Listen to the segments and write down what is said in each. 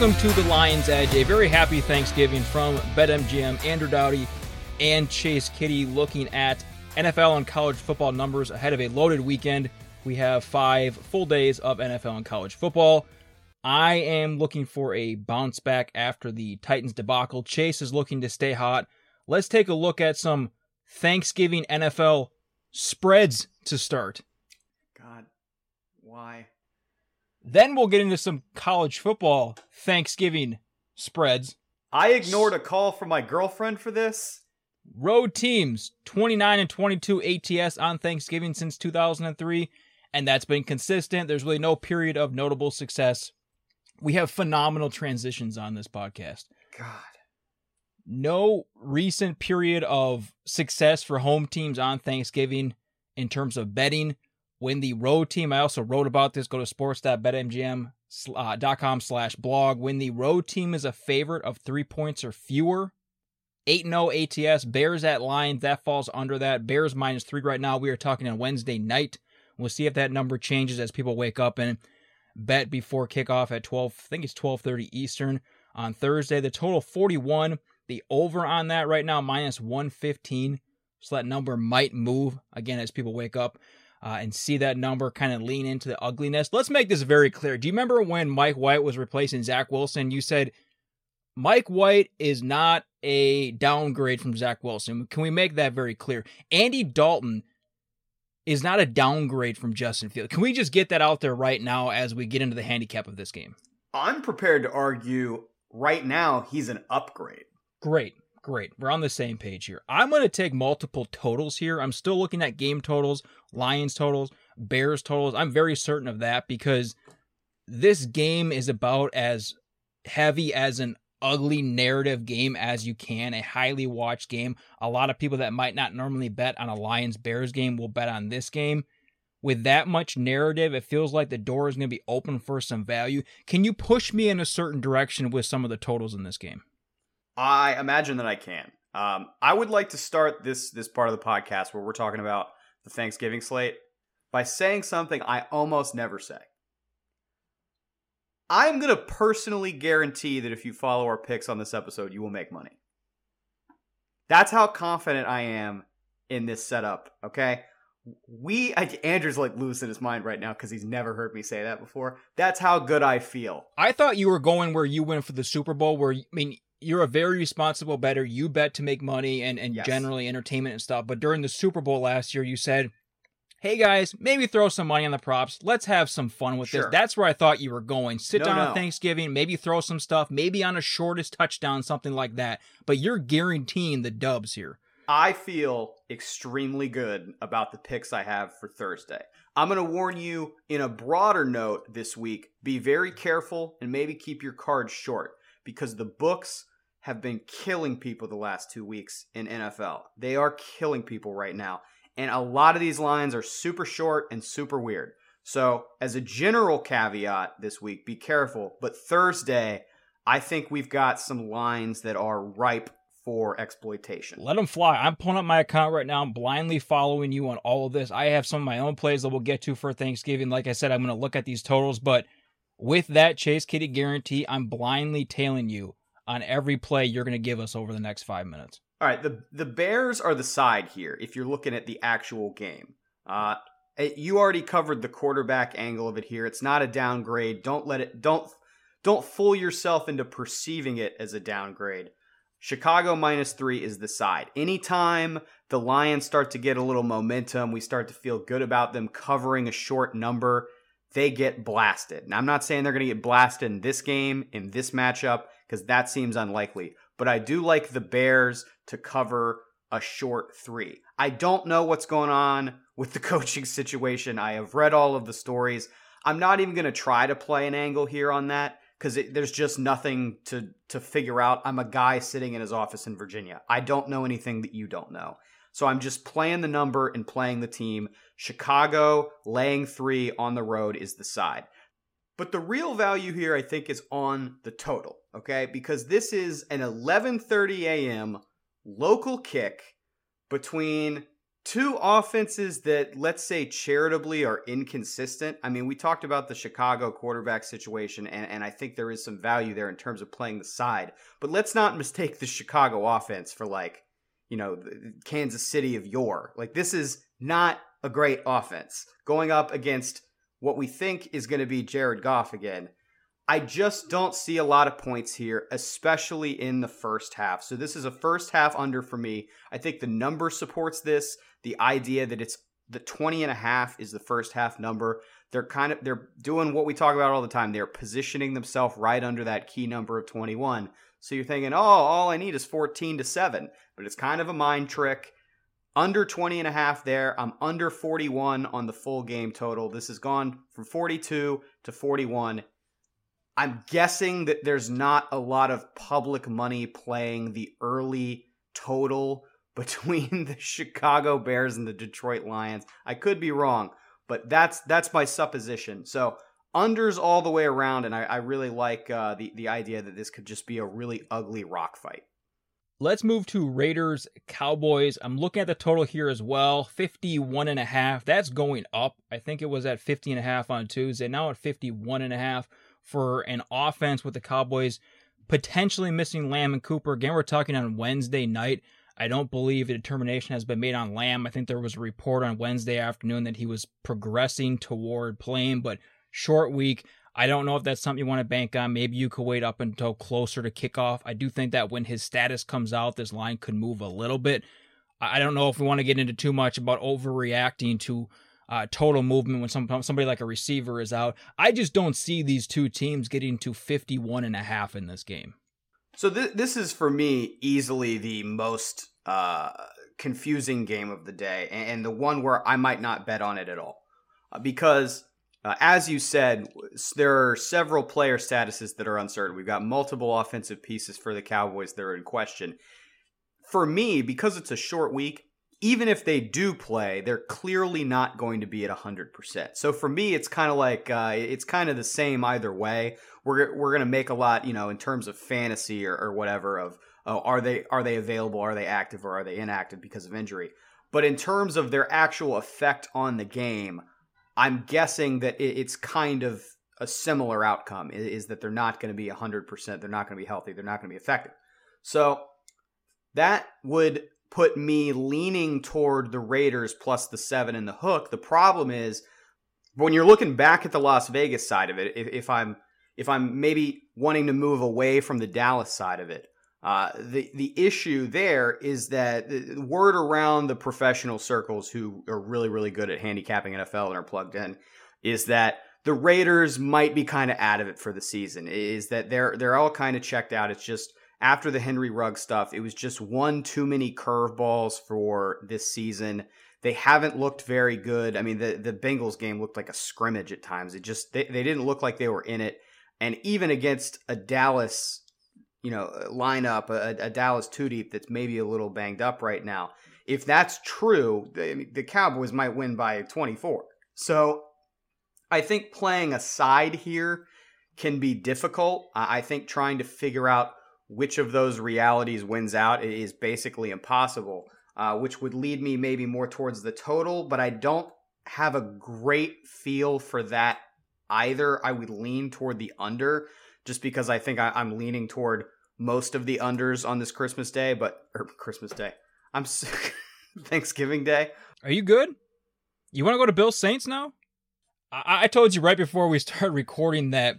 Welcome to the Lions Edge. A very happy Thanksgiving from BetMGM, Andrew Dowdy, and Chase Kiddy looking at NFL and college football numbers ahead of a loaded weekend. We have five full days of NFL and college football. I am looking for a bounce back after the Titans debacle. Chase is looking to stay hot. Let's take a look at some Thanksgiving NFL spreads to start. God, why? Then we'll get into some college football Thanksgiving spreads. I ignored a call from my girlfriend for this. Road teams 29 and 22 ATS on Thanksgiving since 2003, and that's been consistent. There's really no period of notable success. We have phenomenal transitions on this podcast. God. No recent period of success for home teams on Thanksgiving in terms of betting when the road team, I also wrote about this, go to sports.betmgm.com uh, slash blog. When the road team is a favorite of three points or fewer, 8 0 ATS, Bears at Lions, that falls under that. Bears minus three right now. We are talking on Wednesday night. We'll see if that number changes as people wake up and bet before kickoff at 12, I think it's 12:30 Eastern on Thursday. The total 41. The over on that right now minus 115. So that number might move again as people wake up uh, and see that number kind of lean into the ugliness. Let's make this very clear. Do you remember when Mike White was replacing Zach Wilson? You said Mike White is not a downgrade from Zach Wilson. Can we make that very clear? Andy Dalton is not a downgrade from Justin Fields. Can we just get that out there right now as we get into the handicap of this game? I'm prepared to argue right now he's an upgrade. Great. Great. We're on the same page here. I'm going to take multiple totals here. I'm still looking at game totals, Lions totals, Bears totals. I'm very certain of that because this game is about as heavy as an ugly narrative game as you can, a highly watched game. A lot of people that might not normally bet on a Lions Bears game will bet on this game. With that much narrative, it feels like the door is going to be open for some value. Can you push me in a certain direction with some of the totals in this game? I imagine that I can. Um, I would like to start this this part of the podcast where we're talking about the Thanksgiving slate by saying something I almost never say. I'm going to personally guarantee that if you follow our picks on this episode, you will make money. That's how confident I am in this setup, okay? We Andrew's like losing his mind right now because he's never heard me say that before. That's how good I feel. I thought you were going where you went for the Super Bowl, where I mean you're a very responsible bettor. You bet to make money and, and yes. generally entertainment and stuff. But during the Super Bowl last year, you said, hey guys, maybe throw some money on the props. Let's have some fun with sure. this. That's where I thought you were going. Sit no, down no. on Thanksgiving, maybe throw some stuff, maybe on a shortest touchdown, something like that. But you're guaranteeing the dubs here. I feel extremely good about the picks I have for Thursday. I'm going to warn you in a broader note this week be very careful and maybe keep your cards short because the books have been killing people the last two weeks in NFL. They are killing people right now. And a lot of these lines are super short and super weird. So, as a general caveat this week, be careful. But Thursday, I think we've got some lines that are ripe for exploitation. Let them fly. I'm pulling up my account right now. I'm blindly following you on all of this. I have some of my own plays that we'll get to for Thanksgiving. Like I said, I'm going to look at these totals. But with that Chase Kiddy guarantee, I'm blindly tailing you on every play you're going to give us over the next five minutes. All right, the the Bears are the side here. If you're looking at the actual game, uh, you already covered the quarterback angle of it here. It's not a downgrade. Don't let it. Don't don't fool yourself into perceiving it as a downgrade. Chicago minus three is the side. Anytime the Lions start to get a little momentum, we start to feel good about them covering a short number, they get blasted. Now, I'm not saying they're going to get blasted in this game, in this matchup because that seems unlikely. But I do like the Bears to cover a short three. I don't know what's going on with the coaching situation. I have read all of the stories. I'm not even going to try to play an angle here on that because there's just nothing to to figure out. I'm a guy sitting in his office in Virginia. I don't know anything that you don't know. So I'm just playing the number and playing the team. Chicago laying three on the road is the side. But the real value here, I think, is on the total, okay? Because this is an 11:30 a.m. local kick between two offenses that let's say charitably are inconsistent. I mean, we talked about the Chicago quarterback situation, and, and I think there is some value there in terms of playing the side. But let's not mistake the Chicago offense for like, you know, Kansas City of yore. Like this is not a great offense going up against what we think is going to be Jared Goff again. I just don't see a lot of points here, especially in the first half. So this is a first half under for me. I think the number supports this. The idea that it's the 20 and a half is the first half number. They're kind of they're doing what we talk about all the time. They're positioning themselves right under that key number of 21. So you're thinking, "Oh, all I need is 14 to 7." But it's kind of a mind trick. Under 20 and a half there. I'm under 41 on the full game total. This has gone from 42 to 41 I'm guessing that there's not a lot of public money playing the early total between the Chicago Bears and the Detroit Lions. I could be wrong, but that's that's my supposition. So unders all the way around, and I, I really like uh, the the idea that this could just be a really ugly rock fight. Let's move to Raiders Cowboys. I'm looking at the total here as well. 51 and a half. That's going up. I think it was at 50 and a half on Tuesday. Now at 51 and a half for an offense with the Cowboys potentially missing Lamb and Cooper. Again, we're talking on Wednesday night. I don't believe a determination has been made on Lamb. I think there was a report on Wednesday afternoon that he was progressing toward playing, but short week. I don't know if that's something you want to bank on. Maybe you could wait up until closer to kickoff. I do think that when his status comes out, this line could move a little bit. I don't know if we want to get into too much about overreacting to uh, total movement when some, somebody like a receiver is out. I just don't see these two teams getting to 51 and a half in this game. So th- this is for me easily the most uh, confusing game of the day and the one where I might not bet on it at all. Uh, because uh, as you said, there are several player statuses that are uncertain. We've got multiple offensive pieces for the Cowboys that are in question. For me, because it's a short week, even if they do play, they're clearly not going to be at 100%. So for me, it's kind of like, uh, it's kind of the same either way. We're, we're going to make a lot, you know, in terms of fantasy or, or whatever of, oh, are they, are they available? Are they active or are they inactive because of injury? But in terms of their actual effect on the game, I'm guessing that it's kind of a similar outcome is that they're not going to be 100%. They're not going to be healthy. They're not going to be effective. So that would put me leaning toward the Raiders plus the seven and the hook. The problem is when you're looking back at the Las Vegas side of it, if, if I'm if I'm maybe wanting to move away from the Dallas side of it, uh, the the issue there is that the word around the professional circles who are really really good at handicapping NFL and are plugged in is that the Raiders might be kind of out of it for the season. Is that they're they're all kind of checked out. It's just after the Henry Ruggs stuff, it was just one too many curveballs for this season. They haven't looked very good. I mean, the, the Bengals game looked like a scrimmage at times. It just they, they didn't look like they were in it. And even against a Dallas, you know, lineup, a, a Dallas two deep that's maybe a little banged up right now. If that's true, the, the Cowboys might win by 24. So I think playing a side here can be difficult. I think trying to figure out which of those realities wins out is basically impossible, uh, which would lead me maybe more towards the total, but I don't have a great feel for that either. I would lean toward the under just because I think I, am leaning toward most of the unders on this Christmas day, but or Christmas day. I'm Thanksgiving Day. Are you good? You want to go to Bills Saints now? I, I told you right before we started recording that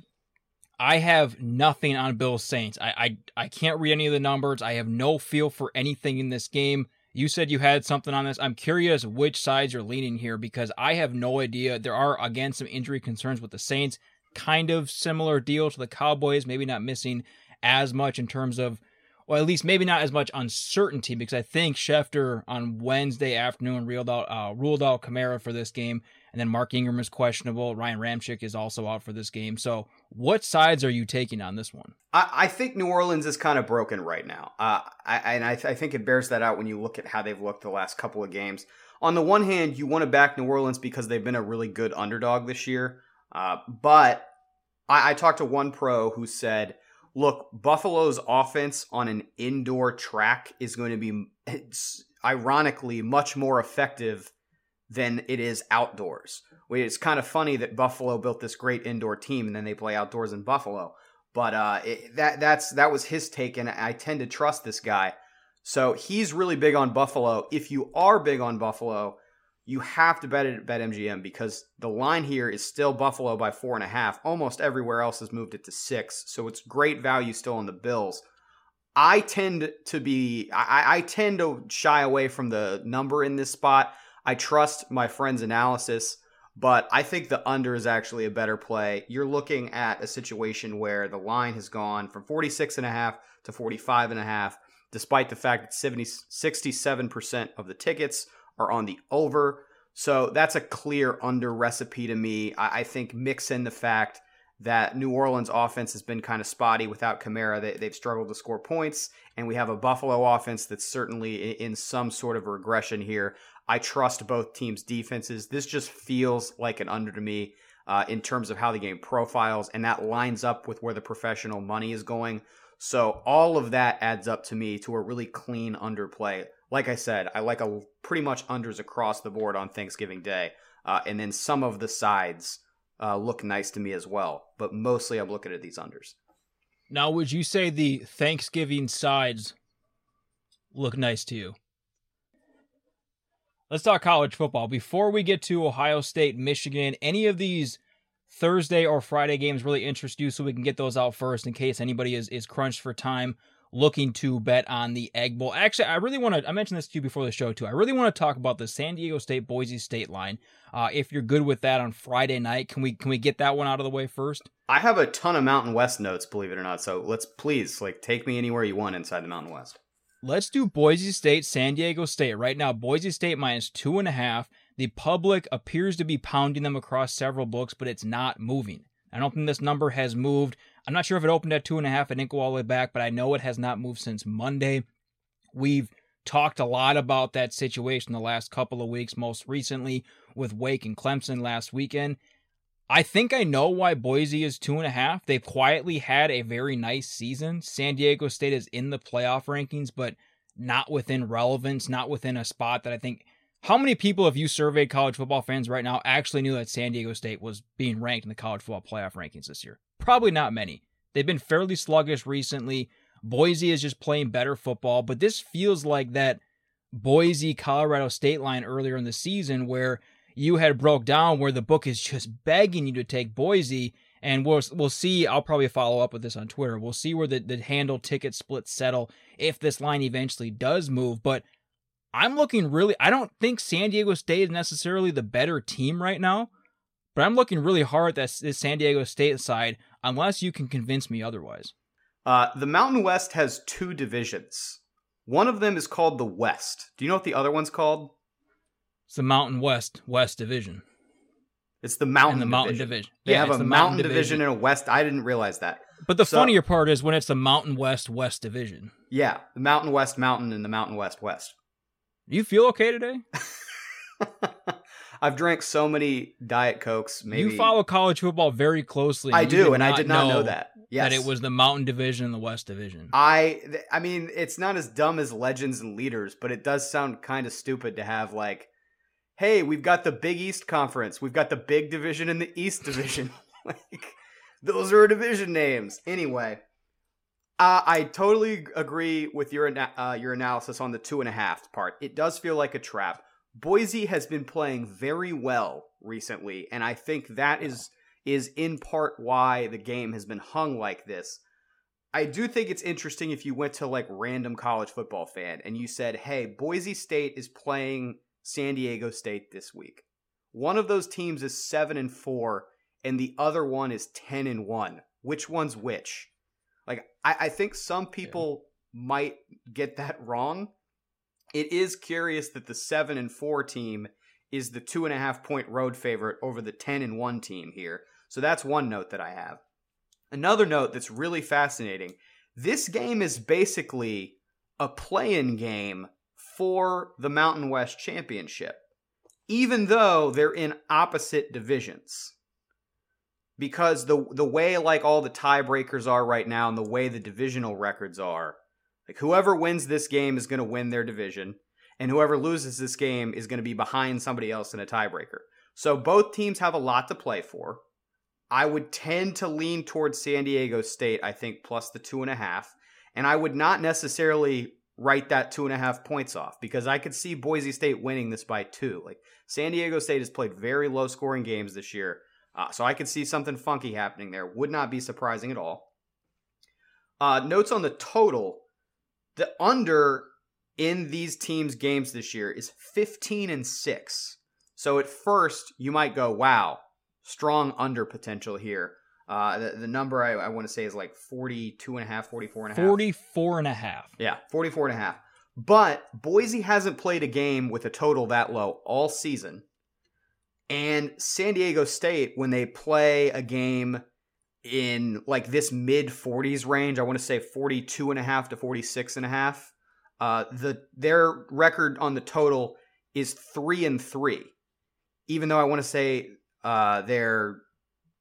I have nothing on Bills Saints. I, I I can't read any of the numbers. I have no feel for anything in this game. You said you had something on this. I'm curious which sides you're leaning here because I have no idea. There are again some injury concerns with the Saints. Kind of similar deal to the Cowboys, maybe not missing as much in terms of well, at least maybe not as much uncertainty because I think Schefter on Wednesday afternoon ruled out uh, ruled out Kamara for this game, and then Mark Ingram is questionable. Ryan Ramczyk is also out for this game. So, what sides are you taking on this one? I, I think New Orleans is kind of broken right now, uh, I, and I, th- I think it bears that out when you look at how they've looked the last couple of games. On the one hand, you want to back New Orleans because they've been a really good underdog this year, uh, but I, I talked to one pro who said look, Buffalo's offense on an indoor track is going to be ironically much more effective than it is outdoors. It's kind of funny that Buffalo built this great indoor team and then they play outdoors in Buffalo. But uh, it, that that's that was his take, and I tend to trust this guy. So he's really big on Buffalo. If you are big on Buffalo, you have to bet it at BetMGM because the line here is still Buffalo by four and a half. Almost everywhere else has moved it to six, so it's great value still on the Bills. I tend to be I, I tend to shy away from the number in this spot. I trust my friend's analysis, but I think the under is actually a better play. You're looking at a situation where the line has gone from 46 and a half to 45 and a half, despite the fact that 70, 67% of the tickets are on the over. So that's a clear under recipe to me. I, I think mix in the fact that New Orleans offense has been kind of spotty without Kamara. They, have struggled to score points, and we have a Buffalo offense that's certainly in some sort of regression here. I trust both teams' defenses. This just feels like an under to me uh, in terms of how the game profiles, and that lines up with where the professional money is going. So all of that adds up to me to a really clean underplay. Like I said, I like a pretty much unders across the board on Thanksgiving Day, uh, and then some of the sides uh, look nice to me as well. But mostly, I'm looking at these unders. Now, would you say the Thanksgiving sides look nice to you? Let's talk college football. Before we get to Ohio State, Michigan, any of these Thursday or Friday games really interest you so we can get those out first in case anybody is, is crunched for time looking to bet on the Egg Bowl. Actually, I really want to, I mentioned this to you before the show too. I really want to talk about the San Diego State Boise State line. Uh, if you're good with that on Friday night, can we can we get that one out of the way first? I have a ton of Mountain West notes, believe it or not. So let's please like take me anywhere you want inside the Mountain West. Let's do Boise State, San Diego State. Right now, Boise State minus two and a half. The public appears to be pounding them across several books, but it's not moving. I don't think this number has moved. I'm not sure if it opened at two and a half and didn't go all the way back, but I know it has not moved since Monday. We've talked a lot about that situation the last couple of weeks, most recently with Wake and Clemson last weekend. I think I know why Boise is two and a half. They've quietly had a very nice season. San Diego State is in the playoff rankings, but not within relevance, not within a spot that I think. How many people have you surveyed college football fans right now actually knew that San Diego State was being ranked in the college football playoff rankings this year? Probably not many. They've been fairly sluggish recently. Boise is just playing better football, but this feels like that Boise Colorado State line earlier in the season where you had broke down where the book is just begging you to take Boise and we'll we'll see I'll probably follow up with this on Twitter. We'll see where the, the handle ticket splits settle if this line eventually does move, but I'm looking really I don't think San Diego State is necessarily the better team right now, but I'm looking really hard at this San Diego State side unless you can convince me otherwise. Uh, the Mountain West has two divisions. One of them is called the West. Do you know what the other one's called? It's the Mountain West West Division. It's the Mountain and the Division. Mountain Division. They yeah, have a the Mountain, division. division and a West. I didn't realize that. But the so, funnier part is when it's the Mountain West West Division. Yeah, the Mountain West Mountain and the Mountain West West. You feel okay today? I've drank so many Diet Cokes. Maybe you follow college football very closely. I do, and I did not know, know that. Yes. That it was the Mountain Division and the West Division. I, I mean, it's not as dumb as Legends and Leaders, but it does sound kind of stupid to have like, hey, we've got the Big East Conference, we've got the Big Division and the East Division. like, those are division names. Anyway, uh, I totally agree with your uh, your analysis on the two and a half part. It does feel like a trap. Boise has been playing very well recently, and I think that is is in part why the game has been hung like this. I do think it's interesting if you went to like random college football fan and you said, "Hey, Boise State is playing San Diego State this week." One of those teams is 7 and 4 and the other one is 10 and 1. Which one's which? Like I, I think some people yeah. might get that wrong it is curious that the seven and four team is the two and a half point road favorite over the 10 and one team here. So that's one note that I have. Another note that's really fascinating this game is basically a play in game for the Mountain West Championship, even though they're in opposite divisions. Because the the way like all the tiebreakers are right now and the way the divisional records are, like whoever wins this game is going to win their division. and whoever loses this game is going to be behind somebody else in a tiebreaker. So both teams have a lot to play for. I would tend to lean towards San Diego State, I think, plus the two and a half. And I would not necessarily write that two and a half points off because I could see Boise State winning this by two. Like San Diego State has played very low scoring games this year. Uh, so I could see something funky happening there. Would not be surprising at all. Uh, notes on the total the under in these teams' games this year is 15 and 6. So at first, you might go, wow, strong under potential here. Uh, the, the number I, I want to say is like 42 and a half, 44 and a half. 44 and a half. Yeah, 44 and a half. But Boise hasn't played a game with a total that low all season. And San Diego State, when they play a game in like this mid 40s range, I want to say 42 and a half to 46 and a half, uh, the their record on the total is three and three. Even though I want to say uh, their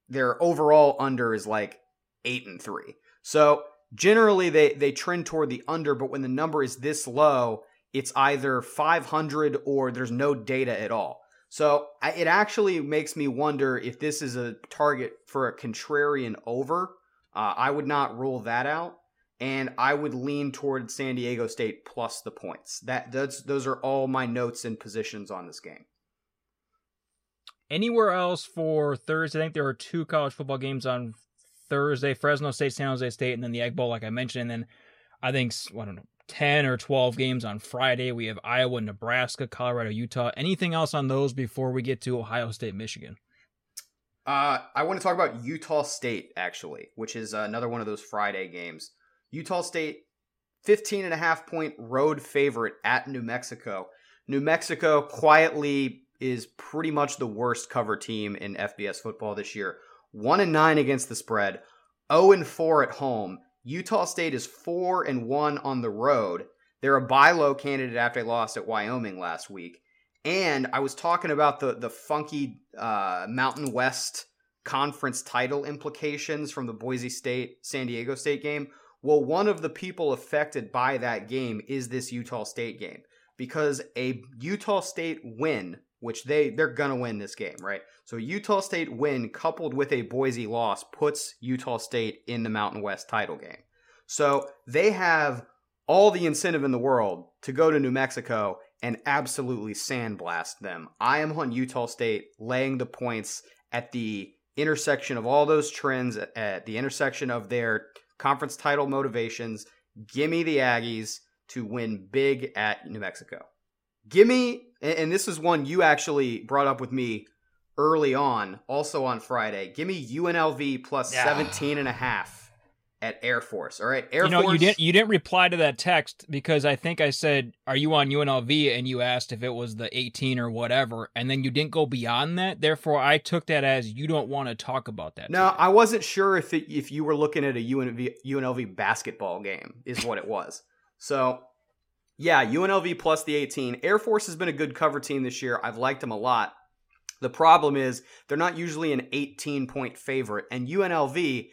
their overall under is like eight and three. So generally they they trend toward the under, but when the number is this low, it's either 500 or there's no data at all. So I, it actually makes me wonder if this is a target for a contrarian over. Uh, I would not rule that out, and I would lean toward San Diego State plus the points. That that's, those are all my notes and positions on this game. Anywhere else for Thursday? I think there are two college football games on Thursday: Fresno State, San Jose State, and then the Egg Bowl, like I mentioned. And then I think I don't know, ten or twelve games on Friday. We have Iowa, Nebraska, Colorado, Utah. Anything else on those before we get to Ohio State, Michigan? Uh, I want to talk about Utah State actually, which is another one of those Friday games. Utah State, 15 and a half point road favorite at New Mexico. New Mexico quietly is pretty much the worst cover team in FBS football this year. 1 and 9 against the spread, 0 and 4 at home. Utah State is 4 and 1 on the road. They're a buy low candidate after they lost at Wyoming last week. And I was talking about the the funky uh, Mountain West conference title implications from the Boise State San Diego State game. Well, one of the people affected by that game is this Utah State game because a Utah State win which they they're gonna win this game, right? So Utah State win coupled with a Boise loss puts Utah State in the Mountain West title game. So they have all the incentive in the world to go to New Mexico and absolutely sandblast them. I am on Utah State laying the points at the intersection of all those trends, at the intersection of their conference title motivations. Gimme the Aggies to win big at New Mexico. Gimme and this is one you actually brought up with me early on, also on Friday. Give me UNLV plus yeah. 17 and a half at Air Force. All right, Air you know, Force. You didn't you didn't reply to that text because I think I said, "Are you on UNLV?" and you asked if it was the 18 or whatever, and then you didn't go beyond that. Therefore, I took that as you don't want to talk about that. No, today. I wasn't sure if it, if you were looking at a UNLV UNLV basketball game is what it was. So yeah, UNLV plus the 18. Air Force has been a good cover team this year. I've liked them a lot. The problem is they're not usually an 18 point favorite, and UNLV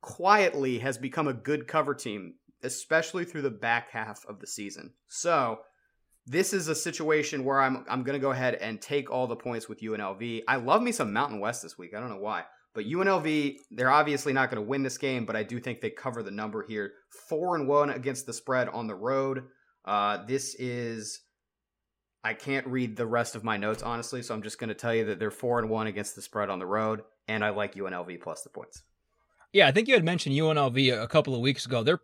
quietly has become a good cover team, especially through the back half of the season. So this is a situation where I'm I'm gonna go ahead and take all the points with UNLV. I love me some Mountain West this week. I don't know why. But UNLV, they're obviously not going to win this game, but I do think they cover the number here. Four and one against the spread on the road. Uh, this is. I can't read the rest of my notes honestly, so I'm just going to tell you that they're four and one against the spread on the road, and I like UNLV plus the points. Yeah, I think you had mentioned UNLV a couple of weeks ago. They're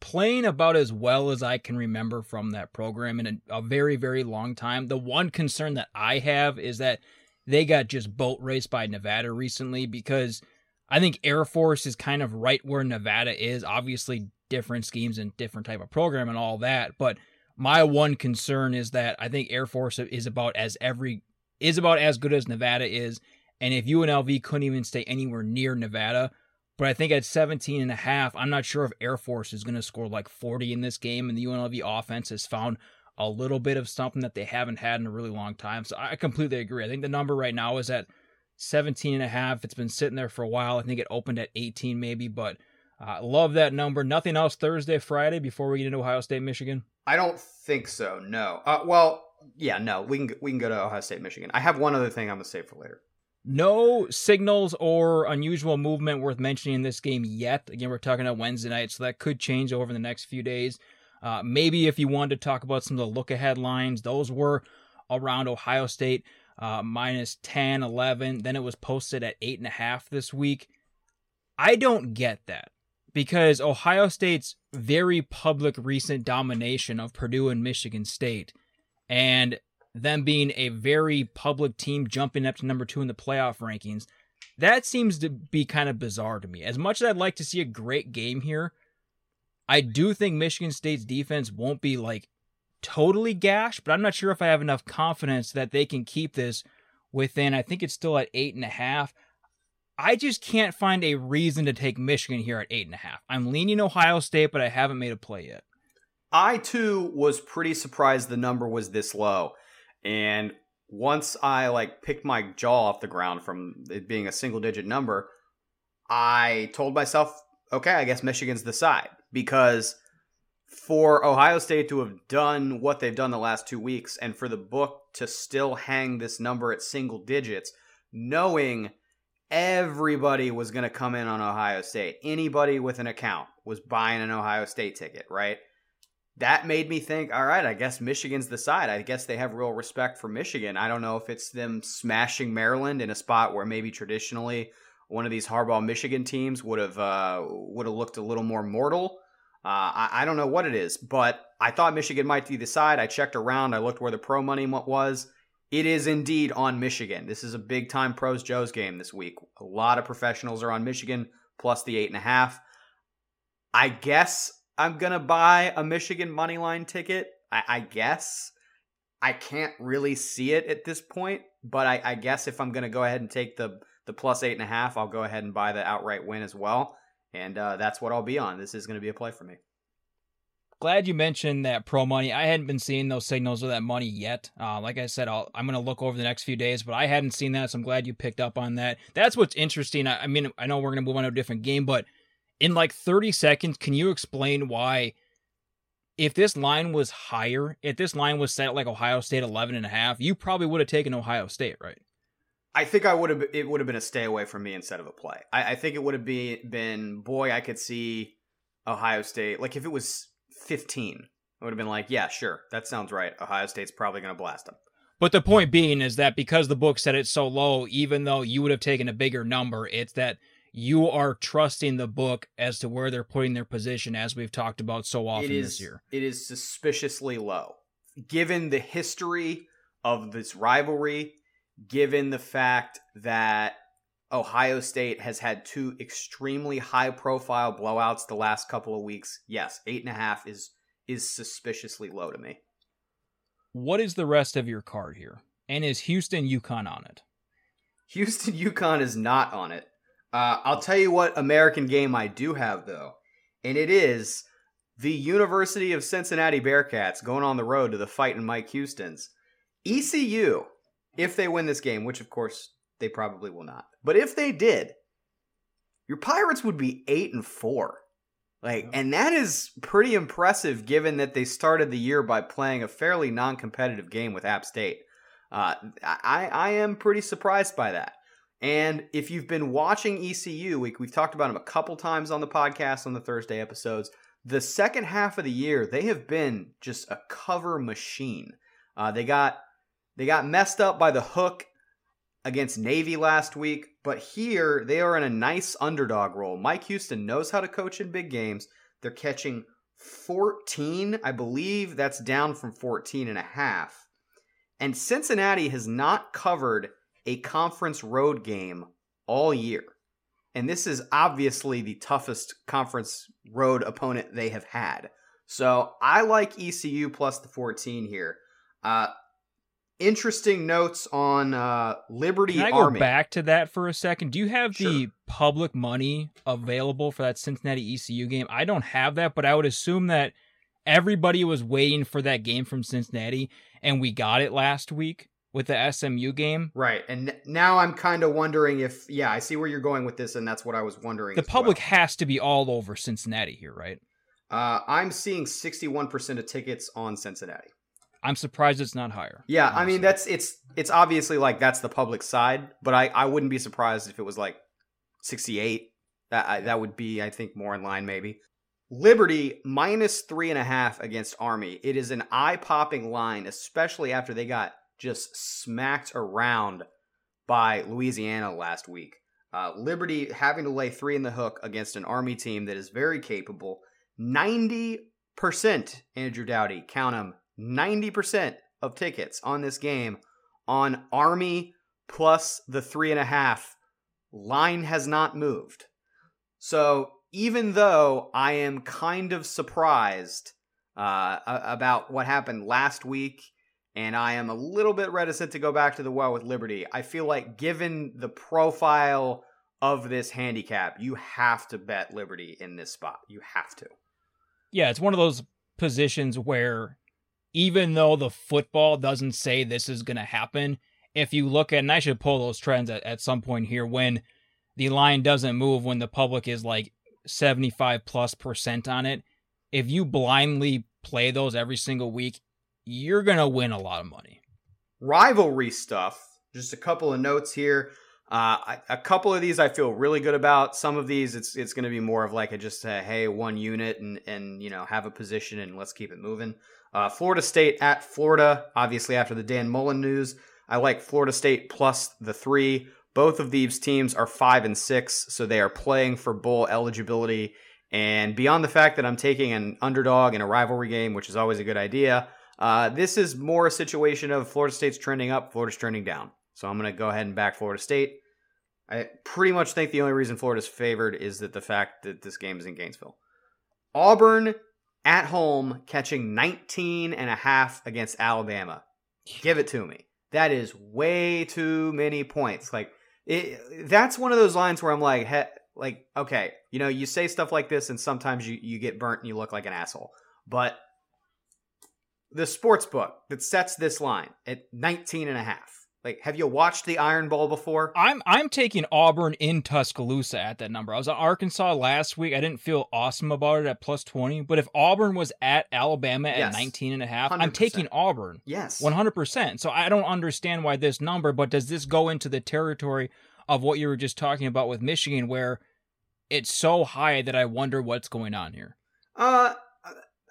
playing about as well as I can remember from that program in a, a very, very long time. The one concern that I have is that they got just boat raced by Nevada recently because I think Air Force is kind of right where Nevada is. Obviously, different schemes and different type of program and all that. But my one concern is that I think Air Force is about as every is about as good as Nevada is. And if UNLV couldn't even stay anywhere near Nevada, but I think at 17 and a half, I'm not sure if Air Force is going to score like 40 in this game. And the UNLV offense has found a little bit of something that they haven't had in a really long time. So I completely agree. I think the number right now is at 17 and a half. It's been sitting there for a while. I think it opened at 18 maybe, but Uh, love that number. Nothing else Thursday, Friday before we get into Ohio State, Michigan. I don't think so. No. Uh, well, yeah, no. We can we can go to Ohio State, Michigan. I have one other thing I'm gonna save for later. No signals or unusual movement worth mentioning in this game yet. Again, we're talking about Wednesday night, so that could change over the next few days. Uh, maybe if you wanted to talk about some of the look ahead lines, those were around Ohio State uh, minus 10, 11. Then it was posted at 8.5 this week. I don't get that because Ohio State's very public recent domination of Purdue and Michigan State and them being a very public team jumping up to number two in the playoff rankings, that seems to be kind of bizarre to me. As much as I'd like to see a great game here, I do think Michigan State's defense won't be like totally gashed, but I'm not sure if I have enough confidence that they can keep this within. I think it's still at eight and a half. I just can't find a reason to take Michigan here at eight and a half. I'm leaning Ohio State, but I haven't made a play yet. I too was pretty surprised the number was this low. And once I like picked my jaw off the ground from it being a single digit number, I told myself, okay, I guess Michigan's the side because for Ohio State to have done what they've done the last two weeks and for the book to still hang this number at single digits, knowing everybody was going to come in on Ohio State, anybody with an account was buying an Ohio State ticket, right? That made me think, all right, I guess Michigan's the side. I guess they have real respect for Michigan. I don't know if it's them smashing Maryland in a spot where maybe traditionally one of these Harbaugh Michigan teams would have uh, would have looked a little more mortal. Uh, I, I, don't know what it is, but I thought Michigan might be the side. I checked around. I looked where the pro money was. It is indeed on Michigan. This is a big time pros Joe's game this week. A lot of professionals are on Michigan plus the eight and a half. I guess I'm gonna buy a Michigan money line ticket. I, I guess I can't really see it at this point, but I, I guess if I'm gonna go ahead and take the the plus eight and a half, I'll go ahead and buy the outright win as well and uh, that's what I'll be on. This is to be a play for me. Glad you mentioned that pro money. I hadn't been seeing those signals of that money yet. Uh, like I said, i am going to look over the next few days, but I hadn't seen that, so I'm glad you picked up on that. That's what's interesting. I, I mean, I know we're going to move on to a different game, but in like 30 seconds, can you explain why? If this line was higher, if this line was set like Ohio State 11 and a half, you probably would have taken Ohio State, right? I think I would have. It would have been a stay away from me instead of a play. I, I think it would have been been boy. I could see Ohio State. Like if it was fifteen, I would have been like, yeah, sure, that sounds right. Ohio State's probably going to blast them. But the point being is that because the book said it's so low, even though you would have taken a bigger number, it's that you are trusting the book as to where they're putting their position, as we've talked about so often is, this year. It is suspiciously low, given the history of this rivalry given the fact that Ohio State has had two extremely high profile blowouts the last couple of weeks. Yes, eight and a half is is suspiciously low to me. What is the rest of your card here? And is Houston UConn on it? Houston UConn is not on it. Uh, I'll tell you what American game I do have though, and it is the University of Cincinnati Bearcats going on the road to the fight in Mike Houston's. ECU if they win this game, which of course they probably will not. But if they did, your Pirates would be 8 and 4. Like and that is pretty impressive given that they started the year by playing a fairly non-competitive game with App State. Uh, I I am pretty surprised by that. And if you've been watching ECU, we, we've talked about them a couple times on the podcast on the Thursday episodes. The second half of the year, they have been just a cover machine. Uh, they got they got messed up by the hook against Navy last week, but here they are in a nice underdog role. Mike Houston knows how to coach in big games. They're catching 14, I believe that's down from 14 and a half. And Cincinnati has not covered a conference road game all year. And this is obviously the toughest conference road opponent they have had. So I like ECU plus the 14 here. Uh, interesting notes on uh, Liberty Can I Army. go back to that for a second? Do you have sure. the public money available for that Cincinnati ECU game? I don't have that, but I would assume that everybody was waiting for that game from Cincinnati, and we got it last week. with the SMU game. Right. And now I'm kind of wondering if, yeah, I see where you're going with this, and that's what I was wondering. The public well. has to be all over Cincinnati here, right? Uh, I'm seeing 61% of tickets on Cincinnati. I'm surprised it's not higher. Yeah, honestly. I mean that's it's it's obviously like that's the public side, but I I wouldn't be surprised if it was like 68. That I, that would be I think more in line maybe. Liberty minus three and a half against Army. It is an eye popping line, especially after they got just smacked around by Louisiana last week. Uh, Liberty having to lay three in the hook against an Army team that is very capable. 90%, Andrew Dowdy, count them, 90% of tickets on this game on Army plus the three and a half. Line has not moved. So even though I am kind of surprised uh, about what happened last week and I am a little bit reticent to go back to the well with Liberty. I feel like, given the profile of this handicap, you have to bet Liberty in this spot. You have to. Yeah, it's one of those positions where even though the football doesn't say this is going to happen, if you look at, and I should pull those trends at, at some point here, when the line doesn't move, when the public is like 75 plus percent on it, if you blindly play those every single week, you're going to win a lot of money. Rivalry stuff. Just a couple of notes here. Uh, a couple of these I feel really good about. Some of these it's it's going to be more of like a just a, hey one unit and and you know have a position and let's keep it moving. Uh, Florida State at Florida, obviously after the Dan Mullen news, I like Florida State plus the three. Both of these teams are five and six, so they are playing for bowl eligibility. And beyond the fact that I'm taking an underdog in a rivalry game, which is always a good idea, uh, this is more a situation of Florida State's trending up, Florida's trending down. So I'm going to go ahead and back Florida State. I pretty much think the only reason Florida's favored is that the fact that this game is in Gainesville. Auburn at home catching 19 and a half against Alabama. Give it to me. That is way too many points. Like it, that's one of those lines where I'm like, he, like okay, you know, you say stuff like this and sometimes you you get burnt and you look like an asshole. But the sports book that sets this line at 19 and a half. Like, have you watched the Iron Bowl before? I'm I'm taking Auburn in Tuscaloosa at that number. I was at Arkansas last week. I didn't feel awesome about it at plus 20, but if Auburn was at Alabama at yes. 19 and a half, i am taking Auburn. Yes. 100%. So I don't understand why this number, but does this go into the territory of what you were just talking about with Michigan where it's so high that I wonder what's going on here? Uh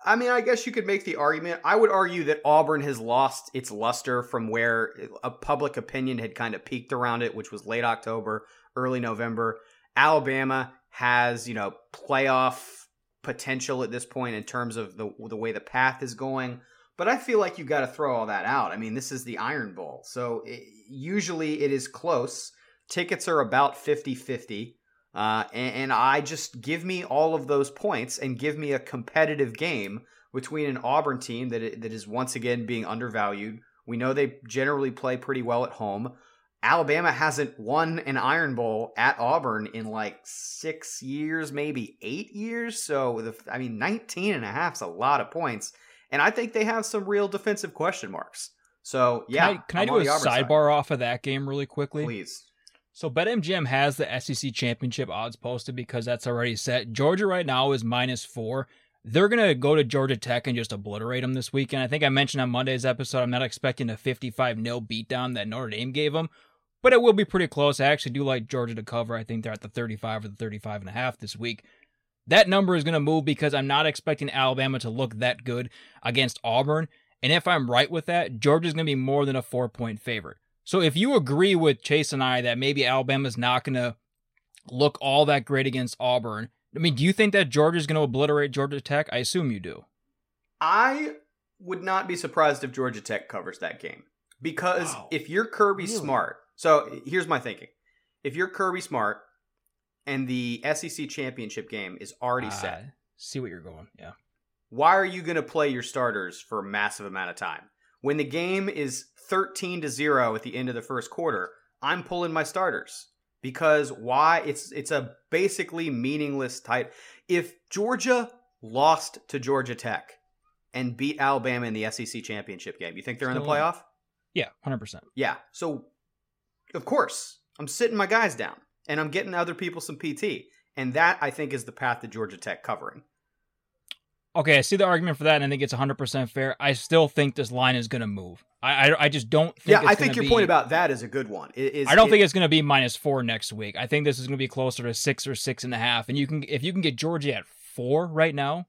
I mean, I guess you could make the argument. I would argue that Auburn has lost its luster from where a public opinion had kind of peaked around it, which was late October, early November. Alabama has, you know, playoff potential at this point in terms of the the way the path is going. But I feel like you've got to throw all that out. I mean, this is the Iron Bowl. So it, usually it is close. Tickets are about 50 50. Uh, and, and, I just give me all of those points and give me a competitive game between an Auburn team that that is once again being undervalued. We know they generally play pretty well at home. Alabama hasn't won an Iron Bowl at Auburn in like six years, maybe eight years. So, the, I mean, 19 and a half is a lot of points. And I think they have some real defensive question marks. So, yeah. Can I, can I do a sidebar side. off of that game really quickly? Please. So BetMGM has the SEC championship odds posted because that's already set. Georgia right now is minus four. They're gonna go to Georgia Tech and just obliterate them this weekend. I think I mentioned on Monday's episode I'm not expecting a 55 0 beatdown that Notre Dame gave them, but it will be pretty close. I actually do like Georgia to cover. I think they're at the 35 or the 35 and a half this week. That number is gonna move because I'm not expecting Alabama to look that good against Auburn. And if I'm right with that, Georgia's gonna be more than a four point favorite. So if you agree with Chase and I that maybe Alabama's not going to look all that great against Auburn, I mean, do you think that Georgia's going to obliterate Georgia Tech? I assume you do. I would not be surprised if Georgia Tech covers that game because wow. if you're Kirby really? Smart, so here's my thinking: if you're Kirby Smart and the SEC championship game is already uh, set, see what you're going, yeah. Why are you going to play your starters for a massive amount of time when the game is 13 to 0 at the end of the first quarter, I'm pulling my starters because why it's it's a basically meaningless type. If Georgia lost to Georgia Tech and beat Alabama in the SEC championship game, you think they're Still in the playoff? Yeah, hundred percent. Yeah. So, of course, I'm sitting my guys down and I'm getting other people some PT, and that I think is the path to Georgia Tech covering. Okay, I see the argument for that, and I think it's 100% fair. I still think this line is going to move. I, I, I just don't think. Yeah, I think your be, point about that is a good one. Is, I don't it, think it's going to be minus four next week. I think this is going to be closer to six or six and a half. And you can, if you can get Georgia at four right now,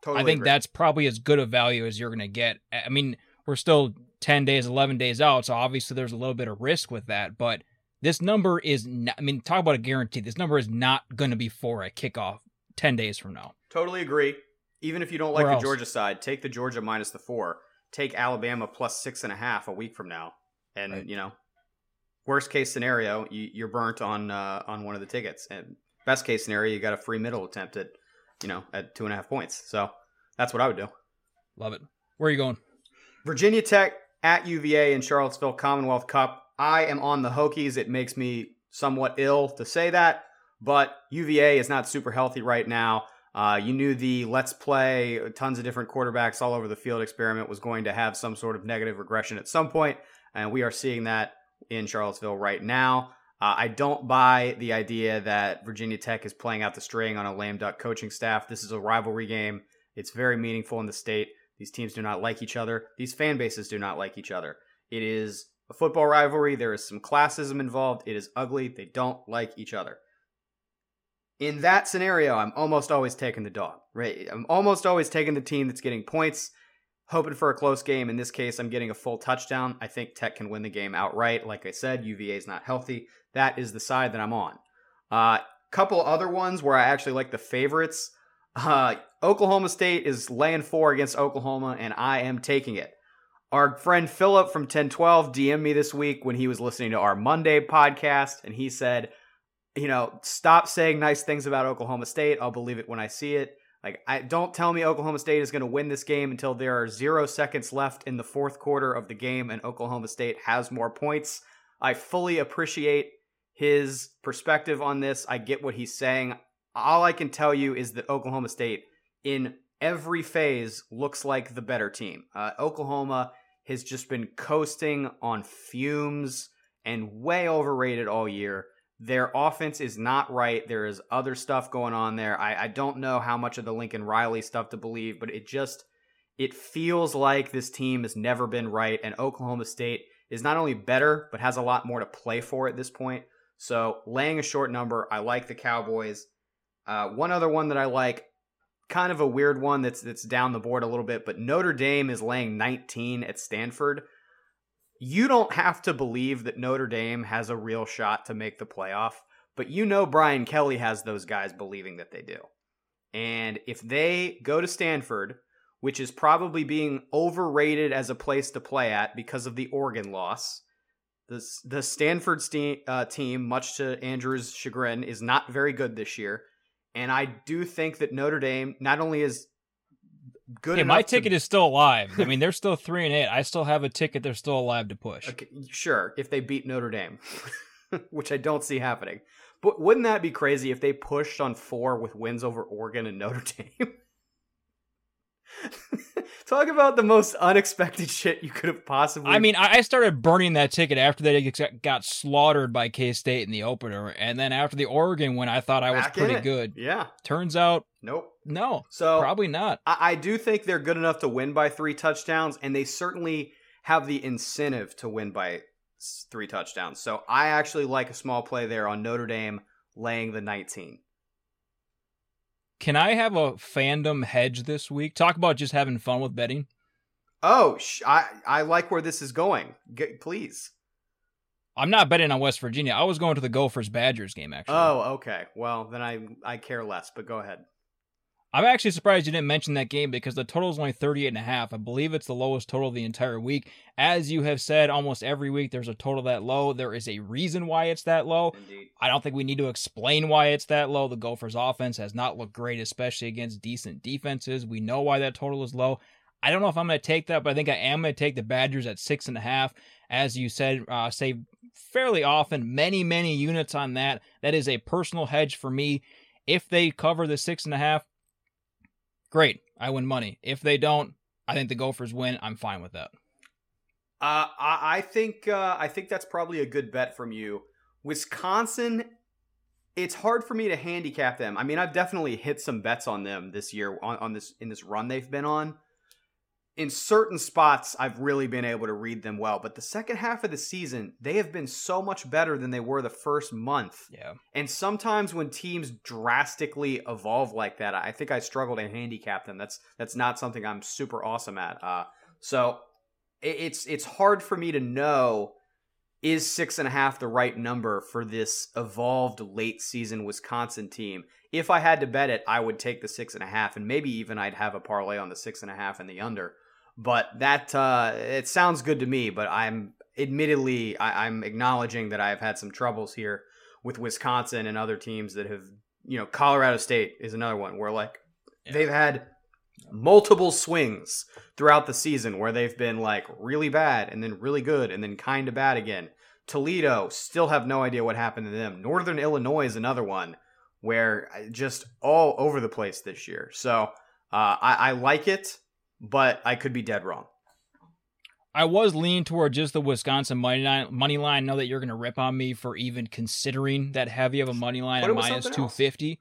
totally I think agree. that's probably as good a value as you're going to get. I mean, we're still 10 days, 11 days out, so obviously there's a little bit of risk with that. But this number is, not, I mean, talk about a guarantee. This number is not going to be four at kickoff 10 days from now. Totally agree. Even if you don't like Where the else? Georgia side, take the Georgia minus the four. Take Alabama plus six and a half a week from now, and Right. you know, worst case scenario, you, you're burnt on uh, on one of the tickets, and best case scenario, you got a free middle attempt at you know at two and a half points. So that's what I would do. Love it. Where are you going? Virginia Tech at UVA in Charlottesville Commonwealth Cup. I am on the Hokies. It makes me somewhat ill to say that, but UVA is not super healthy right now. Uh, you knew the let's play tons of different quarterbacks all over the field experiment was going to have some sort of negative regression at some point, and we are seeing that in Charlottesville right now. Uh, I don't buy the idea that Virginia Tech is playing out the string on a lame duck coaching staff. This is a rivalry game. It's very meaningful in the state. These teams do not like each other. These fan bases do not like each other. It is a football rivalry. There is some classism involved. It is ugly. They don't like each other. In that scenario, I'm almost always taking the dog. Right? I'm almost always taking the team that's getting points, hoping for a close game. In this case, I'm getting a full touchdown. I think Tech can win the game outright. Like I said, UVA is not healthy. That is the side that I'm on. A uh, couple other ones where I actually like the favorites. Uh, Oklahoma State is laying four against Oklahoma, and I am taking it. Our friend Philip from 1012 DM'd me this week when he was listening to our Monday podcast, and he said, you know, stop saying nice things about Oklahoma State. I'll believe it when I see it. Like, I don't tell me Oklahoma State is going to win this game until there are zero seconds left in the fourth quarter of the game and Oklahoma State has more points. I fully appreciate his perspective on this. I get what he's saying. All I can tell you is that Oklahoma State, in every phase, looks like the better team. Uh, Oklahoma has just been coasting on fumes and way overrated all year. Their offense is not right. There is other stuff going on there. I, I don't know how much of the Lincoln Riley stuff to believe, but it just it feels like this team has never been right, and Oklahoma State is not only better, but has a lot more to play for at this point. So laying a short number, I like the Cowboys. Uh, one other one that I like, kind of a weird one that's that's down the board a little bit, but Notre Dame is laying 19 at Stanford. You don't have to believe that Notre Dame has a real shot to make the playoff, but you know Brian Kelly has those guys believing that they do. And if they go to Stanford, which is probably being overrated as a place to play at because of the Oregon loss, the, the Stanford ste- uh, team, much to Andrew's chagrin, is not very good this year. And I do think that Notre Dame not only is good. Yeah, my enough to- ticket is still alive. I mean, they're still three and eight. I still have a ticket. They're still alive to push. Okay, sure, if they beat Notre Dame, which I don't see happening. But wouldn't that be crazy if they pushed on four with wins over Oregon and Notre Dame? Talk about the most unexpected shit you could have possibly. I mean, I started burning that ticket after they got- slaughtered by K State in the opener, and then after the Oregon win, I thought I was Back pretty good. yeah, Turns out, nope. No, So probably not. I, I do think they're good enough to win by three touchdowns, and they certainly have the incentive to win by three touchdowns. So I actually like a small play there on Notre Dame laying the 19. Can I have a fandom hedge this week? Talk about just having fun with betting. Oh, sh- I I like where this is going. G- please. I'm not betting on West Virginia. I was going to the Gophers Badgers game actually. Oh, okay. Well, then I I care less. But go ahead. I'm actually surprised you didn't mention that game because the total is only 38 and a half. I believe it's the lowest total of the entire week. As you have said, almost every week there's a total that low. There is a reason why it's that low. Indeed. I don't think we need to explain why it's that low. The Gophers offense has not looked great, especially against decent defenses. We know why that total is low. I don't know if I'm going to take that, but I think I am going to take the Badgers at six and a half. As you said, uh, say fairly often, many, many units on that. That is a personal hedge for me. If they cover the six and a half, great. I win money. If they don't, I think the Gophers win. I'm fine with that. Uh, I, think uh, I think that's probably a good bet from you. Wisconsin, it's hard for me to handicap them. I mean, I've definitely hit some bets on them this year on, on this in this run they've been on in certain spots, I've really been able to read them well. But the second half of the season, they have been so much better than they were the first month. Yeah. And sometimes when teams drastically evolve like that, I think I struggle to handicap them. That's that's not something I'm super awesome at. Uh, so it's it's hard for me to know is six and a half the right number for this evolved late season Wisconsin team. If I had to bet it, I would take the six and a half, and maybe even I'd have a parlay on the six and a half and the under. But that uh, it sounds good to me. But I'm admittedly I, I'm acknowledging that I've had some troubles here with Wisconsin and other teams that have you know Colorado State is another one where like yeah. they've had multiple swings throughout the season where they've been like really bad and then really good and then kind of bad again. Toledo still have no idea what happened to them. Northern Illinois is another one where uh, just all over the place this year. So uh, I, I like it but I could be dead wrong. I was leaning toward just the Wisconsin money line. Money line. Know that you're going to rip on me for even considering that heavy of a money line at minus two fifty,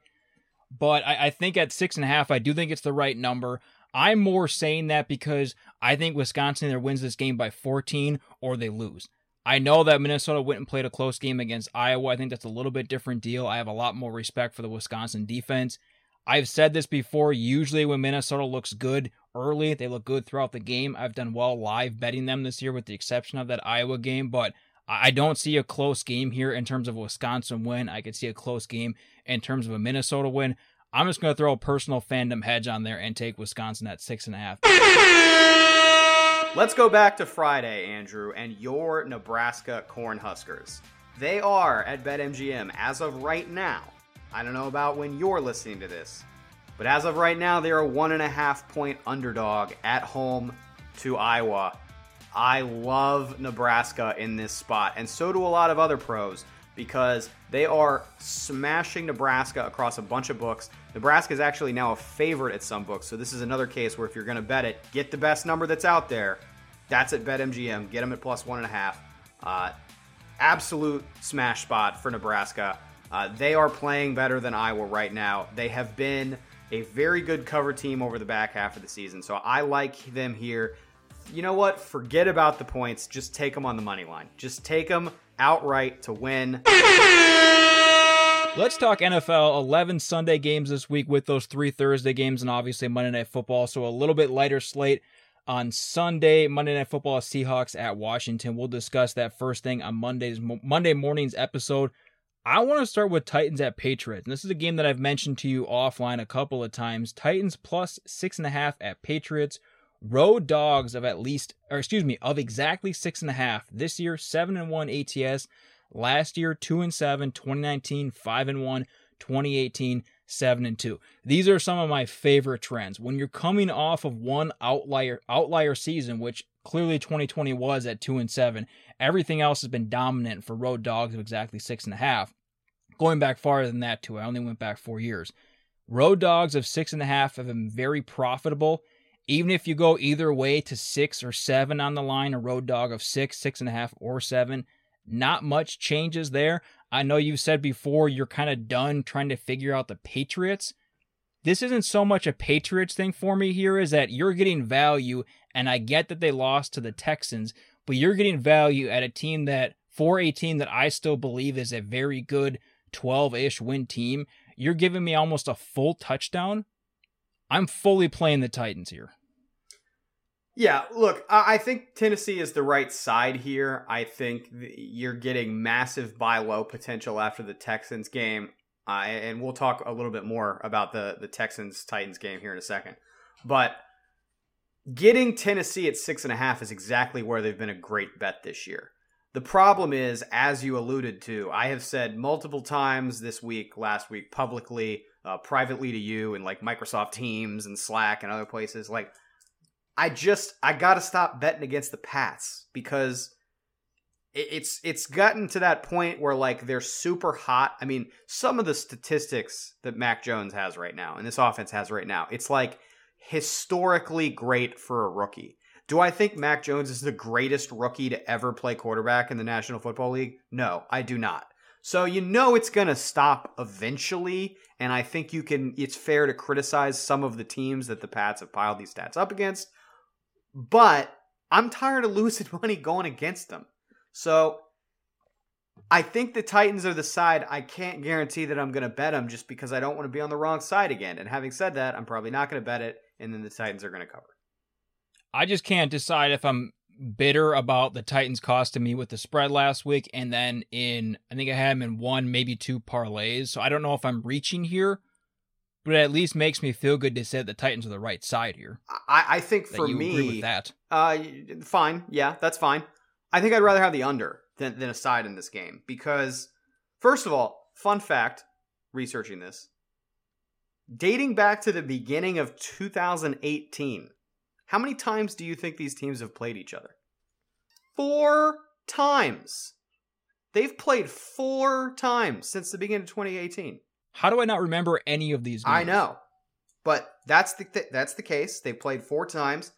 but I, I think at six and a half, I do think it's the right number. I'm more saying that because I think Wisconsin either wins this game by 14 or they lose. I know that Minnesota went and played a close game against Iowa. I think that's a little bit different deal. I have a lot more respect for the Wisconsin defense. I've said this before. Usually, when Minnesota looks good early, they look good throughout the game. I've done well live betting them this year, with the exception of that Iowa game. But I don't see a close game here in terms of a Wisconsin win. I could see a close game in terms of a Minnesota win. I'm just going to throw a personal fandom hedge on there and take Wisconsin at six and a half. Let's go back to Friday, Andrew, and your Nebraska Cornhuskers. They are at BetMGM as of right now I don't know about when you're listening to this, but as of right now, they're a one and a half point underdog at home to Iowa. I love Nebraska in this spot, and so do a lot of other pros because they are smashing Nebraska across a bunch of books. Nebraska is actually now a favorite at some books, so this is another case where if you're going to bet it, get the best number that's out there. That's at BetMGM. Get them at plus one and a half. Uh, absolute smash spot for Nebraska. Uh, they are playing better than Iowa right now. They have been a very good cover team over the back half of the season. So I like them here. You know what? Forget about the points. Just take them on the money line. Just take them outright to win. Let's talk NFL. 11 Sunday games this week with those three Thursday games and obviously Monday Night Football. So a little bit lighter slate on Sunday. Monday Night Football Seahawks at Washington. We'll discuss that first thing on Monday's Monday morning's episode. I want to start with Titans at Patriots. And this is a game that I've mentioned to you offline a couple of times. Titans plus six and a half at Patriots. Road dogs of at least, or excuse me, of exactly six and a half. This year, seven and one ATS. Last year, two and seven. 2019, five and one. 2018, seven and two. These are some of my favorite trends. When you're coming off of one outlier outlier season, which clearly 2020 was at two and seven, Everything else has been dominant for road dogs of exactly six and a half. Going back farther than that, too, I only went back four years. Road dogs of six and a half have been very profitable. Even if you go either way to six or seven on the line, a road dog of six, six and a half, or seven, not much changes there. I know you've said before you're kind of done trying to figure out the Patriots. This isn't so much a Patriots thing for me here, is that you're getting value, and I get that they lost to the Texans, but you're getting value at a team that, for a team that I still believe is a very good 12 ish win team, you're giving me almost a full touchdown. I'm fully playing the Titans here. Yeah, look, I think Tennessee is the right side here. I think you're getting massive buy low potential after the Texans game. Uh, and we'll talk a little bit more about the, the Texans Titans game here in a second. But Getting Tennessee at six and a half is exactly where they've been a great bet this year. The problem is, as you alluded to, I have said multiple times this week, last week, publicly, uh, privately to you, and like Microsoft Teams and Slack and other places, like, I just, I gotta stop betting against the Pats because it's it's gotten to that point where like they're super hot. I mean, some of the statistics that Mac Jones has right now and this offense has right now, it's like historically great for a rookie. Do I think Mac Jones is the greatest rookie to ever play quarterback in the National Football League? No, I do not. So you know it's going to stop eventually, and I think you can. It's fair to criticize some of the teams that the Pats have piled these stats up against, but I'm tired of losing money going against them. So I think the Titans are the side. I can't guarantee that I'm going to bet them just because I don't want to be on the wrong side again. And having said that, I'm probably not going to bet it, and then the Titans are going to cover. I just can't decide if I'm bitter about the Titans costing me with the spread last week, and then in I think I had them in one, maybe two parlays. So I don't know if I'm reaching here, but it at least makes me feel good to say that the Titans are the right side here. I, I think for you me, that. Uh, fine, yeah, that's fine. I think I'd rather have the under than, than a side in this game because, first of all, fun fact, researching this, dating back to the beginning of 2018, how many times do you think these teams have played each other? Four times. They've played four times since the beginning of 2018. How do I not remember any of these? Games? I know, but that's the th- that's the case. They played four times.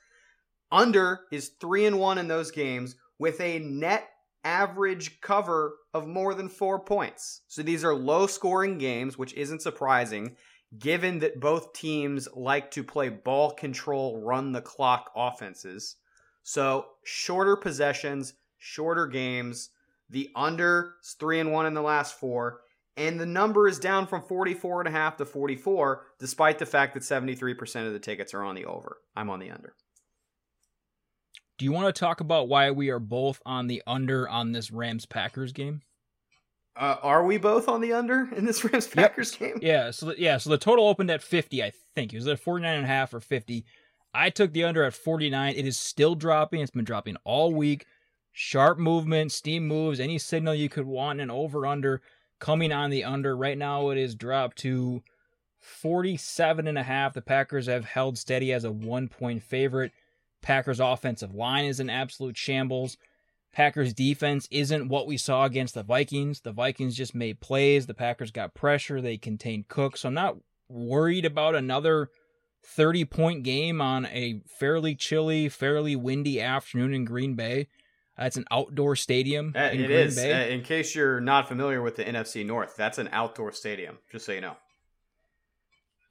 Under is three and one in those games with a net average cover of more than four points. So these are low scoring games, which isn't surprising given that both teams like to play ball control, run the clock offenses. So shorter possessions, shorter games. The under is three and one in the last four. And the number is down from 44 and a half to 44, despite the fact that 73% of the tickets are on the over. I'm on the under. Do you want to talk about why we are both on the under on this Rams Packers game? Uh, are we both on the under in this Rams Packers yep. game? Yeah, so the, yeah, so the total opened at 50, I think. It was at 49 and a half or 50. I took the under at 49. It is still dropping. It's been dropping all week. Sharp movement, steam moves, any signal you could want an over under coming on the under. Right now it is dropped to 47 and a half. The Packers have held steady as a 1 point favorite. Packers offensive line is in absolute shambles. Packers defense isn't what we saw against the Vikings. The Vikings just made plays. The Packers got pressure. They contained Cook. So I'm not worried about another 30 point game on a fairly chilly, fairly windy afternoon in Green Bay. That's an outdoor stadium. Uh, in it Green is. Bay. Uh, in case you're not familiar with the NFC North, that's an outdoor stadium, just so you know.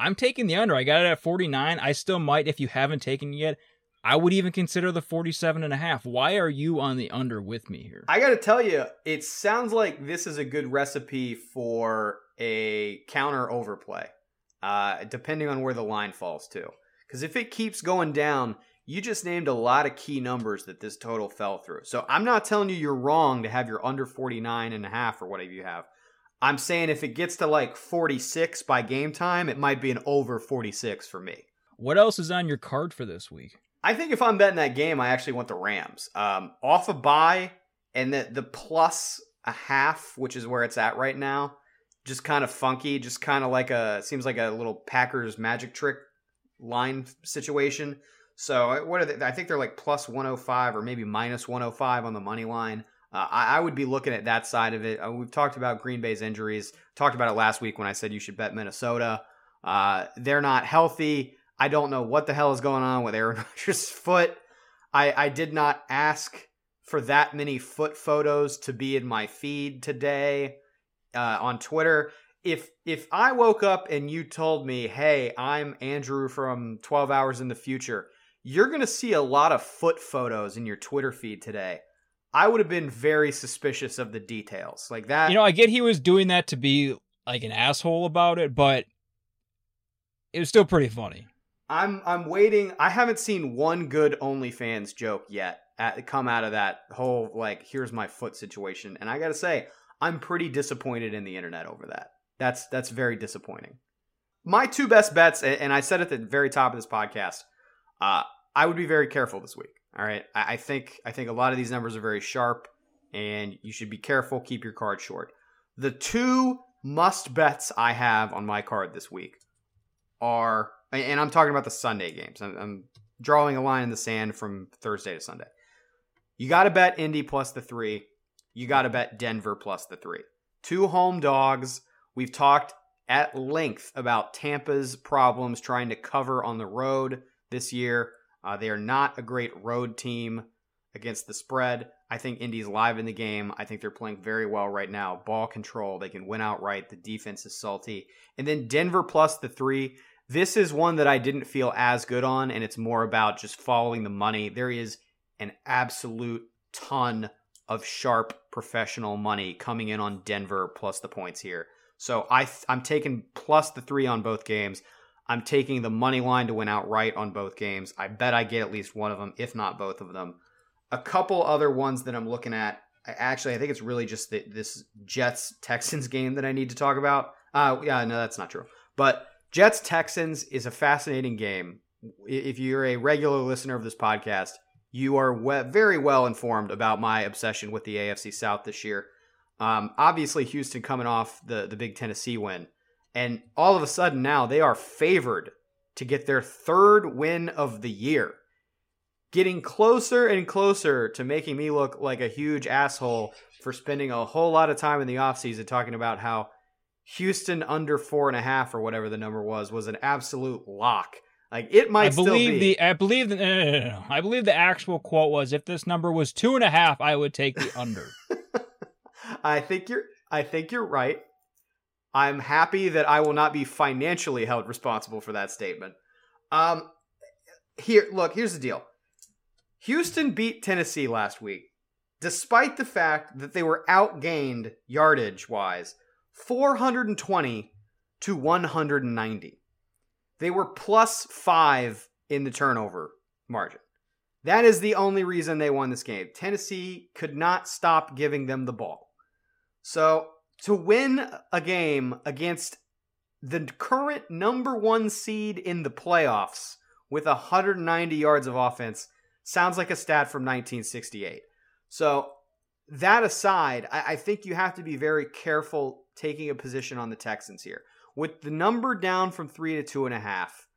I'm taking the under. I got it at 49. I still might, if you haven't taken it yet, I would even consider the 47 and a half. Why are you on the under with me here? I got to tell you, it sounds like this is a good recipe for a counter overplay, uh, depending on where the line falls to. Because if it keeps going down, you just named a lot of key numbers that this total fell through. So I'm not telling you you're wrong to have your under 49 and a half or whatever you have. I'm saying if it gets to like 46 by game time, it might be an over 46 for me. What else is on your card for this week? I think if I'm betting that game, I actually want the Rams. Um, off a bye and the the plus a half, which is where it's at right now, just kind of funky, just kind of like a seems like a little Packers magic trick line situation. So what are they? I think they're like plus 105 or maybe minus 105 on the money line. Uh, I, I, would be looking at that side of it. Uh, we've talked about Green Bay's injuries. Talked about it last week when I said you should bet Minnesota. Uh, they're not healthy. I don't know what the hell is going on with Aaron Rodgers' foot. I, I did not ask for that many foot photos to be in my feed today uh, on Twitter. If if I woke up and you told me, "Hey, I'm Andrew from 12 Hours in the Future," you're gonna see a lot of foot photos in your Twitter feed today. I would have been very suspicious of the details like that. You know, I get he was doing that to be like an asshole about it, but it was still pretty funny. I'm I'm waiting. I haven't seen one good OnlyFans joke yet at, come out of that whole like here's my foot situation, and I gotta say I'm pretty disappointed in the internet over that. That's that's very disappointing. My two best bets, and I said at the very top of this podcast, uh, I would be very careful this week. All right, I, I think I think a lot of these numbers are very sharp, and you should be careful. Keep your card short. The two must bets I have on my card this week are and I'm talking about the Sunday games. I'm, I'm drawing a line in the sand from Thursday to Sunday. You got to bet Indy plus the three. You got to bet Denver plus the three. Two home dogs. We've talked at length about Tampa's problems trying to cover on the road this year. Uh, they are not a great road team against the spread. I think Indy's live in the game. I think they're playing very well right now. Ball control, they can win outright. The defense is salty. And then Denver plus the three. This is one that I didn't feel as good on, and it's more about just following the money. There is an absolute ton of sharp professional money coming in on Denver plus the points here. So I th- I'm taking plus the three on both games. I'm taking the money line to win outright on both games. I bet I get at least one of them, if not both of them. A couple other ones that I'm looking at. I actually, I think it's really just the, this Jets Texans game that I need to talk about. Uh, yeah, no, that's not true. But Jets Texans is a fascinating game. If you're a regular listener of this podcast, you are we- very well informed about my obsession with the AFC South this year. Um, obviously, Houston coming off the, the big Tennessee win. And all of a sudden now they are favored to get their third win of the year. Getting closer and closer to making me look like a huge asshole for spending a whole lot of time in the offseason talking about how Houston under four and a half or whatever the number was was an absolute lock. Like it might. I believe the. I believe the. No, no, no. I believe the actual quote was, "If this number was two and a half, I would take the under." I think you're. I think you're right. I'm happy that I will not be financially held responsible for that statement. Um, here, look. Here's the deal. Houston beat Tennessee last week, despite the fact that they were outgained yardage wise, 420 to 190. They were plus five in the turnover margin. That is the only reason they won this game. Tennessee could not stop giving them the ball. So to win a game against the current number one seed in the playoffs with 190 yards of offense sounds like a stat from 1968. So that aside, I, think you have to be very careful taking a position on the Texans here with the number down from three to two and a half,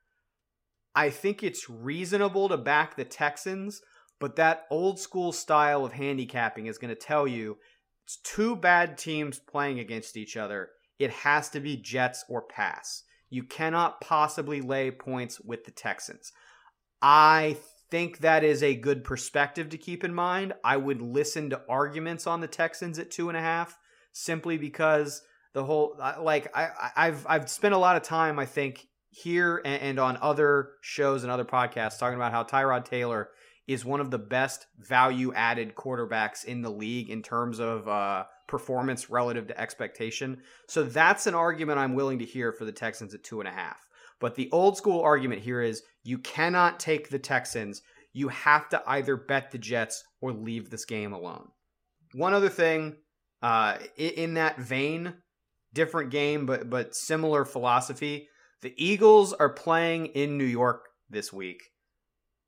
I think it's reasonable to back the Texans, but that old school style of handicapping is going to tell you it's two bad teams playing against each other. It has to be Jets or pass. You cannot possibly lay points with the Texans. I think that is a good perspective to keep in mind. I would listen to arguments on the Texans at two and a half simply because the whole like I I've I've spent a lot of time I think here and, on other shows and other podcasts talking about how Tyrod Taylor is one of the best value added quarterbacks in the league in terms of uh, performance relative to expectation. So that's an argument I'm willing to hear for the Texans at two and a half. But the old school argument here is you cannot take the Texans. You have to either bet the Jets or leave this game alone. One other thing, uh, in that vein, different game, but but similar philosophy. The Eagles are playing in New York this week.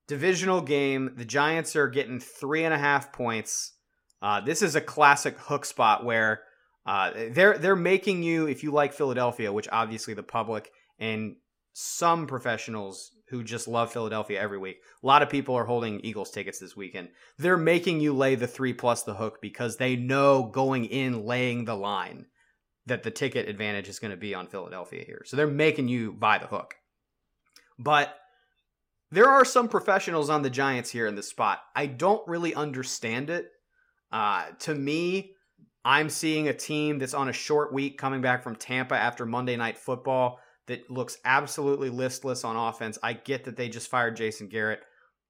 Divisional game. The Giants are getting three and a half points. Uh, this is a classic hook spot where uh, they're they're making you, if you like Philadelphia, which obviously the public and some professionals who just love Philadelphia every week. A lot of people are holding Eagles tickets this weekend. They're making you lay the three plus the hook because they know going in laying the line that the ticket advantage is going to be on Philadelphia here. So they're making you buy the hook. But there are some professionals on the Giants here in this spot. I don't really understand it. Uh, to me, I'm seeing a team that's on a short week coming back from Tampa after Monday Night Football that looks absolutely listless on offense. I get that they just fired Jason Garrett,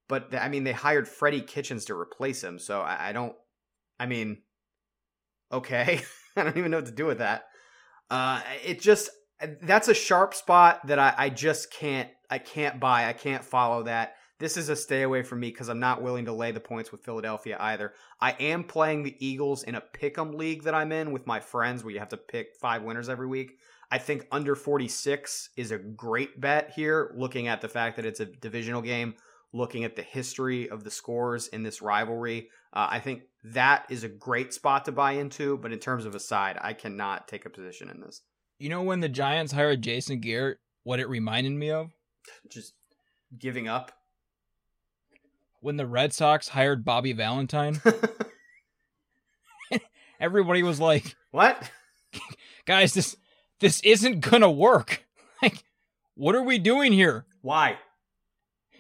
but I mean, they hired Freddie Kitchens to replace him. So I, I don't, I mean, okay. I don't even know what to do with that. Uh, it just that's a sharp spot that I, I just can't I can't buy. I can't follow that. This is a stay away from me because I'm not willing to lay the points with Philadelphia either. I am playing the Eagles in a pick'em league that I'm in with my friends where you have to pick five winners every week. I think under 46 is a great bet here, looking at the fact that it's a divisional game, looking at the history of the scores in this rivalry. Uh, I think that is a great spot to buy into, but in terms of a side, I cannot take a position in this. You know when the Giants hired Jason Garrett, what it reminded me of? Just giving up. When the Red Sox hired Bobby Valentine, everybody was like, "What? Guys, this this isn't going to work. Like what are we doing here? Why?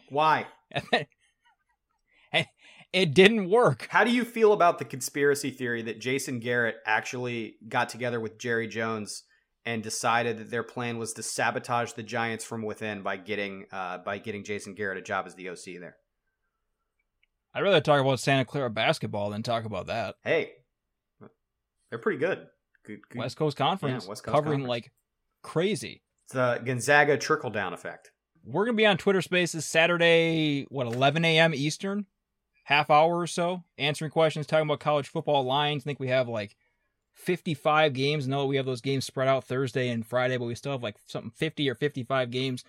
Why? And it didn't work. How do you feel about the conspiracy theory that Jason Garrett actually got together with Jerry Jones and decided that their plan was to sabotage the Giants from within by getting uh, by getting Jason Garrett a job as the OC there? I'd rather talk about Santa Clara basketball than talk about that. Hey, they're pretty good. Good, good. West Coast Conference Yeah, West Coast covering Conference. like crazy. It's the Gonzaga trickle down effect. We're gonna be on Twitter Spaces Saturday, what 11 a.m. Eastern, half hour or so, answering questions, talking about college football lines. I think we have like 55 games. No, we have those games spread out Thursday and Friday, but we still have like something 50 or 55 games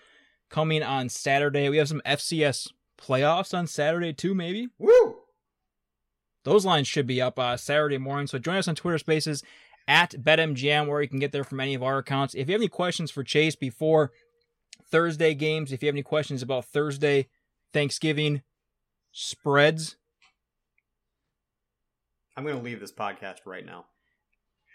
coming on Saturday. We have some FCS playoffs on Saturday too, maybe. Woo! Those lines should be up uh, Saturday morning. So join us on Twitter Spaces at BetMGM, where you can get there from any of our accounts. If you have any questions for Chase before Thursday games, if you have any questions about Thursday Thanksgiving spreads, I'm going to leave this podcast right now.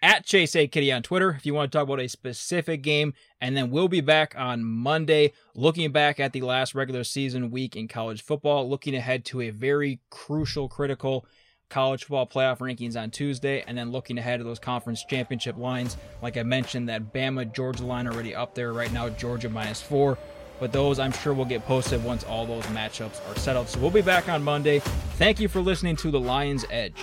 at Chase A Kiddy on Twitter if you want to talk about a specific game. And then we'll be back on Monday, looking back at the last regular season week in college football, looking ahead to a very crucial, critical college football playoff rankings on Tuesday, and then looking ahead to those conference championship lines. Like I mentioned, that Bama Georgia line already up there right now, Georgia minus four. But those I'm sure will get posted once all those matchups are settled. So we'll be back on Monday. Thank you for listening to the Lions Edge.